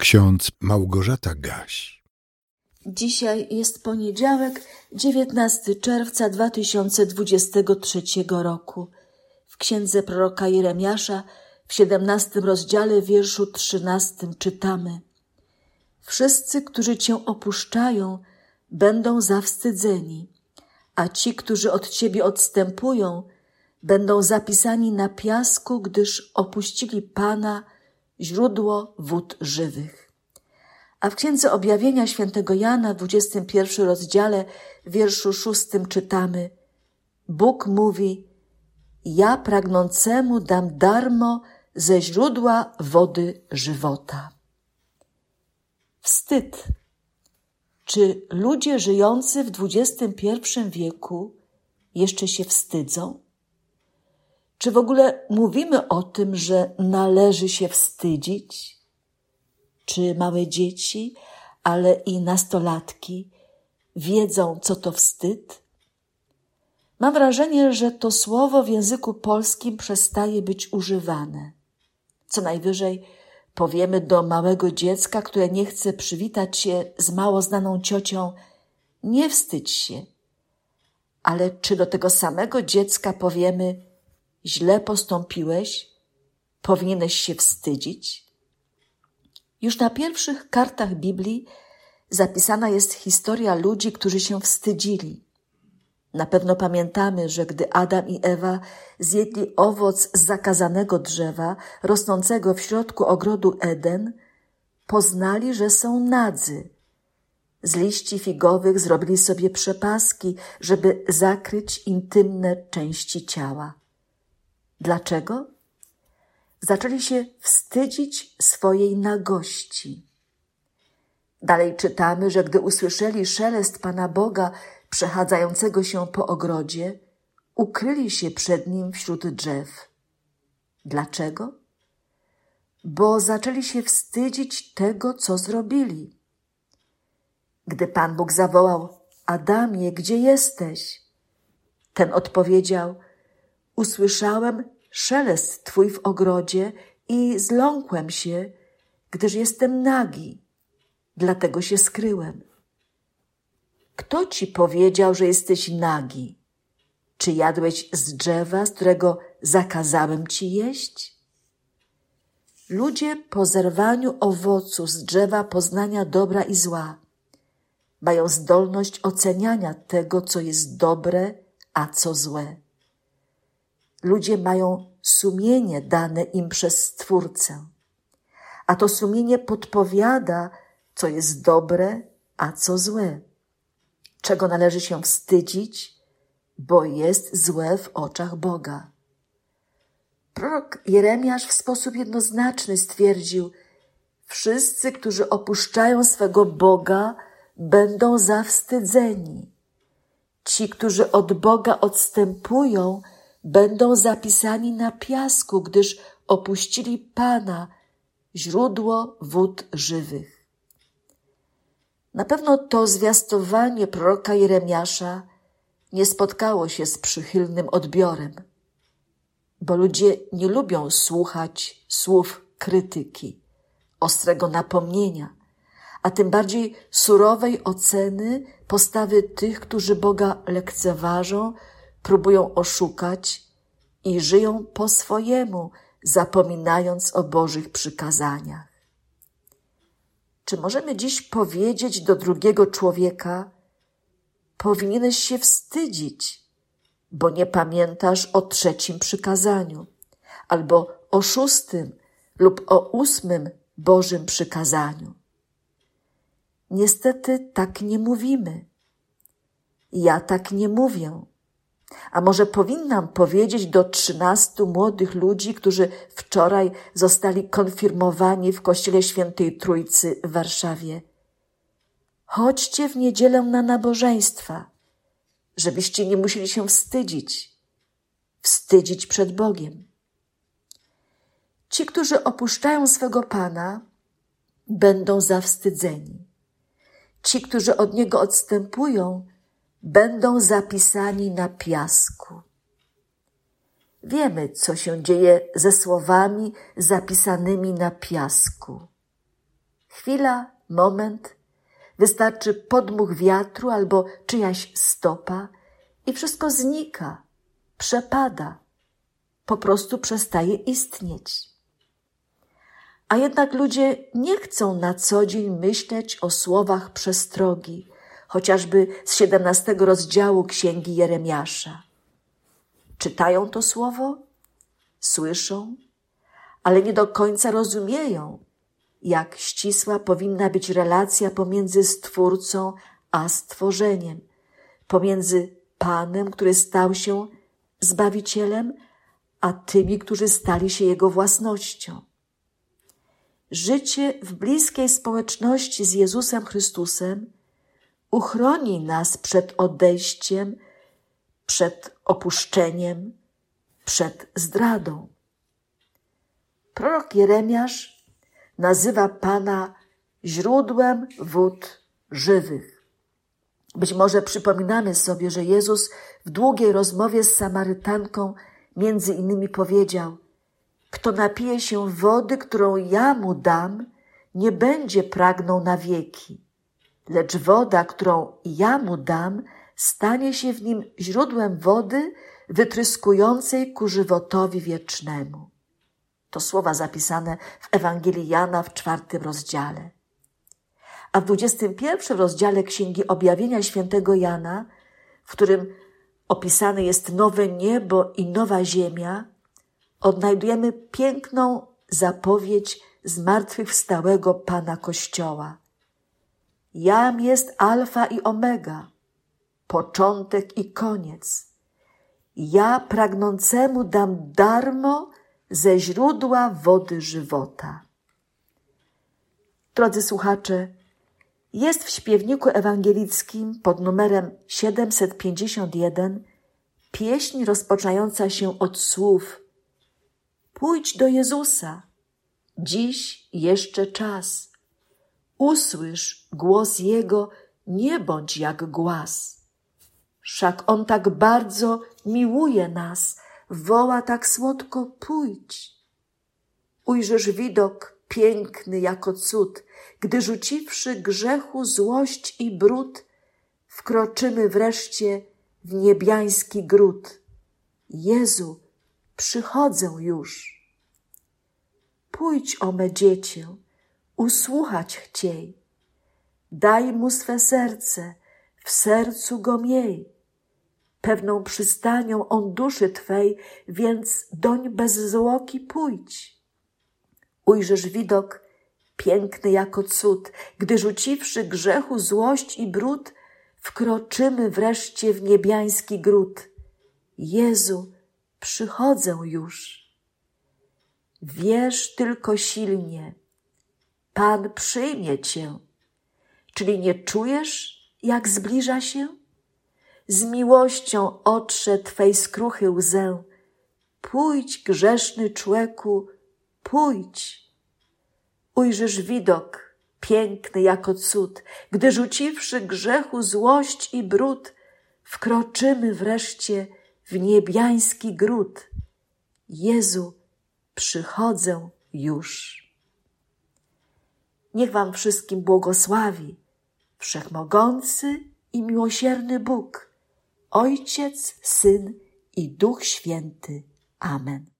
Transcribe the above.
Ksiądz Małgorzata Gaś. Dzisiaj jest poniedziałek, 19 czerwca 2023 roku. W księdze proroka Jeremiasza w 17 rozdziale wierszu 13 czytamy: Wszyscy, którzy cię opuszczają, będą zawstydzeni, a ci, którzy od ciebie odstępują, będą zapisani na piasku, gdyż opuścili Pana, źródło wód żywych. A w Księdze Objawienia świętego Jana w 21 rozdziale, wierszu szóstym czytamy Bóg mówi, ja pragnącemu dam darmo ze źródła wody żywota. Wstyd. Czy ludzie żyjący w XXI wieku jeszcze się wstydzą? Czy w ogóle mówimy o tym, że należy się wstydzić? Czy małe dzieci, ale i nastolatki wiedzą, co to wstyd? Mam wrażenie, że to słowo w języku polskim przestaje być używane. Co najwyżej powiemy do małego dziecka, które nie chce przywitać się z mało znaną ciocią, nie wstydź się. Ale czy do tego samego dziecka powiemy, źle postąpiłeś, powinieneś się wstydzić? Już na pierwszych kartach Biblii zapisana jest historia ludzi, którzy się wstydzili. Na pewno pamiętamy, że gdy Adam i Ewa zjedli owoc zakazanego drzewa rosnącego w środku ogrodu Eden, poznali, że są nadzy. Z liści figowych zrobili sobie przepaski, żeby zakryć intymne części ciała. Dlaczego? Zaczęli się wstydzić swojej nagości. Dalej czytamy, że gdy usłyszeli szelest Pana Boga przechadzającego się po ogrodzie, ukryli się przed nim wśród drzew. Dlaczego? Bo zaczęli się wstydzić tego, co zrobili. Gdy Pan Bóg zawołał: Adamie, gdzie jesteś? Ten odpowiedział: Usłyszałem szelest Twój w ogrodzie i zląkłem się, gdyż jestem nagi, dlatego się skryłem. Kto ci powiedział, że jesteś nagi? Czy jadłeś z drzewa, z którego zakazałem ci jeść? Ludzie po zerwaniu owocu z drzewa poznania dobra i zła mają zdolność oceniania tego, co jest dobre, a co złe. Ludzie mają sumienie dane im przez Stwórcę, a to sumienie podpowiada, co jest dobre, a co złe, czego należy się wstydzić, bo jest złe w oczach Boga. Prorok Jeremiasz w sposób jednoznaczny stwierdził, wszyscy, którzy opuszczają swego Boga, będą zawstydzeni. Ci, którzy od Boga odstępują, będą zapisani na piasku, gdyż opuścili Pana, źródło wód żywych. Na pewno to zwiastowanie proroka Jeremiasza nie spotkało się z przychylnym odbiorem, bo ludzie nie lubią słuchać słów krytyki, ostrego napomnienia, a tym bardziej surowej oceny postawy tych, którzy Boga lekceważą, próbują oszukać i żyją po swojemu, zapominając o Bożych przykazaniach. Czy możemy dziś powiedzieć do drugiego człowieka, powinieneś się wstydzić, bo nie pamiętasz o trzecim przykazaniu, albo o szóstym lub o ósmym Bożym przykazaniu? Niestety tak nie mówimy. Ja tak nie mówię. A może powinnam powiedzieć do trzynastu młodych ludzi, którzy wczoraj zostali konfirmowani w Kościele Świętej Trójcy w Warszawie. Chodźcie w niedzielę na nabożeństwa, żebyście nie musieli się wstydzić, wstydzić przed Bogiem. Ci, którzy opuszczają swego Pana, będą zawstydzeni. Ci, którzy od Niego odstępują, będą zapisani na piasku. Wiemy, co się dzieje ze słowami zapisanymi na piasku. Chwila, moment, wystarczy podmuch wiatru albo czyjaś stopa i wszystko znika, przepada, po prostu przestaje istnieć. A jednak ludzie nie chcą na co dzień myśleć o słowach przestrogi, chociażby z 17 rozdziału Księgi Jeremiasza. Czytają to słowo, słyszą, ale nie do końca rozumieją, jak ścisła powinna być relacja pomiędzy Stwórcą a stworzeniem, pomiędzy Panem, który stał się Zbawicielem, a tymi, którzy stali się Jego własnością. Życie w bliskiej społeczności z Jezusem Chrystusem uchroni nas przed odejściem, przed opuszczeniem, przed zdradą. Prorok Jeremiasz nazywa Pana źródłem wód żywych. Być może przypominamy sobie, że Jezus w długiej rozmowie z Samarytanką między innymi powiedział: Kto napije się wody, którą ja mu dam, nie będzie pragnął na wieki, lecz woda, którą ja mu dam, stanie się w nim źródłem wody wytryskującej ku żywotowi wiecznemu. To słowa zapisane w Ewangelii Jana w czwartym rozdziale. A w dwudziestym pierwszym rozdziale Księgi Objawienia Świętego Jana, w którym opisane jest nowe niebo i nowa ziemia, odnajdujemy piękną zapowiedź zmartwychwstałego Pana Kościoła. Jam jest alfa i omega, początek i koniec. Ja pragnącemu dam darmo ze źródła wody żywota. Drodzy słuchacze, jest w śpiewniku ewangelickim pod numerem 751 pieśń rozpoczynająca się od słów Pójdź do Jezusa, dziś jeszcze czas. Usłysz głos Jego, nie bądź jak głaz. Wszak On tak bardzo miłuje nas, woła tak słodko pójdź. Ujrzysz widok piękny jako cud, gdy rzuciwszy grzechu złość i brud, wkroczymy wreszcie w niebiański gród. Jezu, przychodzę już. Pójdź o me dziecię, usłuchać chciej. Daj mu swe serce, w sercu go miej pewną przystanią on duszy Twej, więc doń bez złoki pójdź. Ujrzysz widok piękny jako cud, gdy rzuciwszy grzechu złość i brud, wkroczymy wreszcie w niebiański gród. Jezu, przychodzę już. Wierz tylko silnie, Pan przyjmie Cię. Czyli nie czujesz, jak zbliża się? z miłością otrze Twej skruchy łzę. Pójdź, grzeszny człeku, pójdź. Ujrzysz widok piękny jako cud, gdy rzuciwszy grzechu złość i brud, wkroczymy wreszcie w niebiański gród. Jezu, przychodzę już. Niech Wam wszystkim błogosławi Wszechmogący i miłosierny Bóg, Ojciec, Syn i Duch Święty. Amen.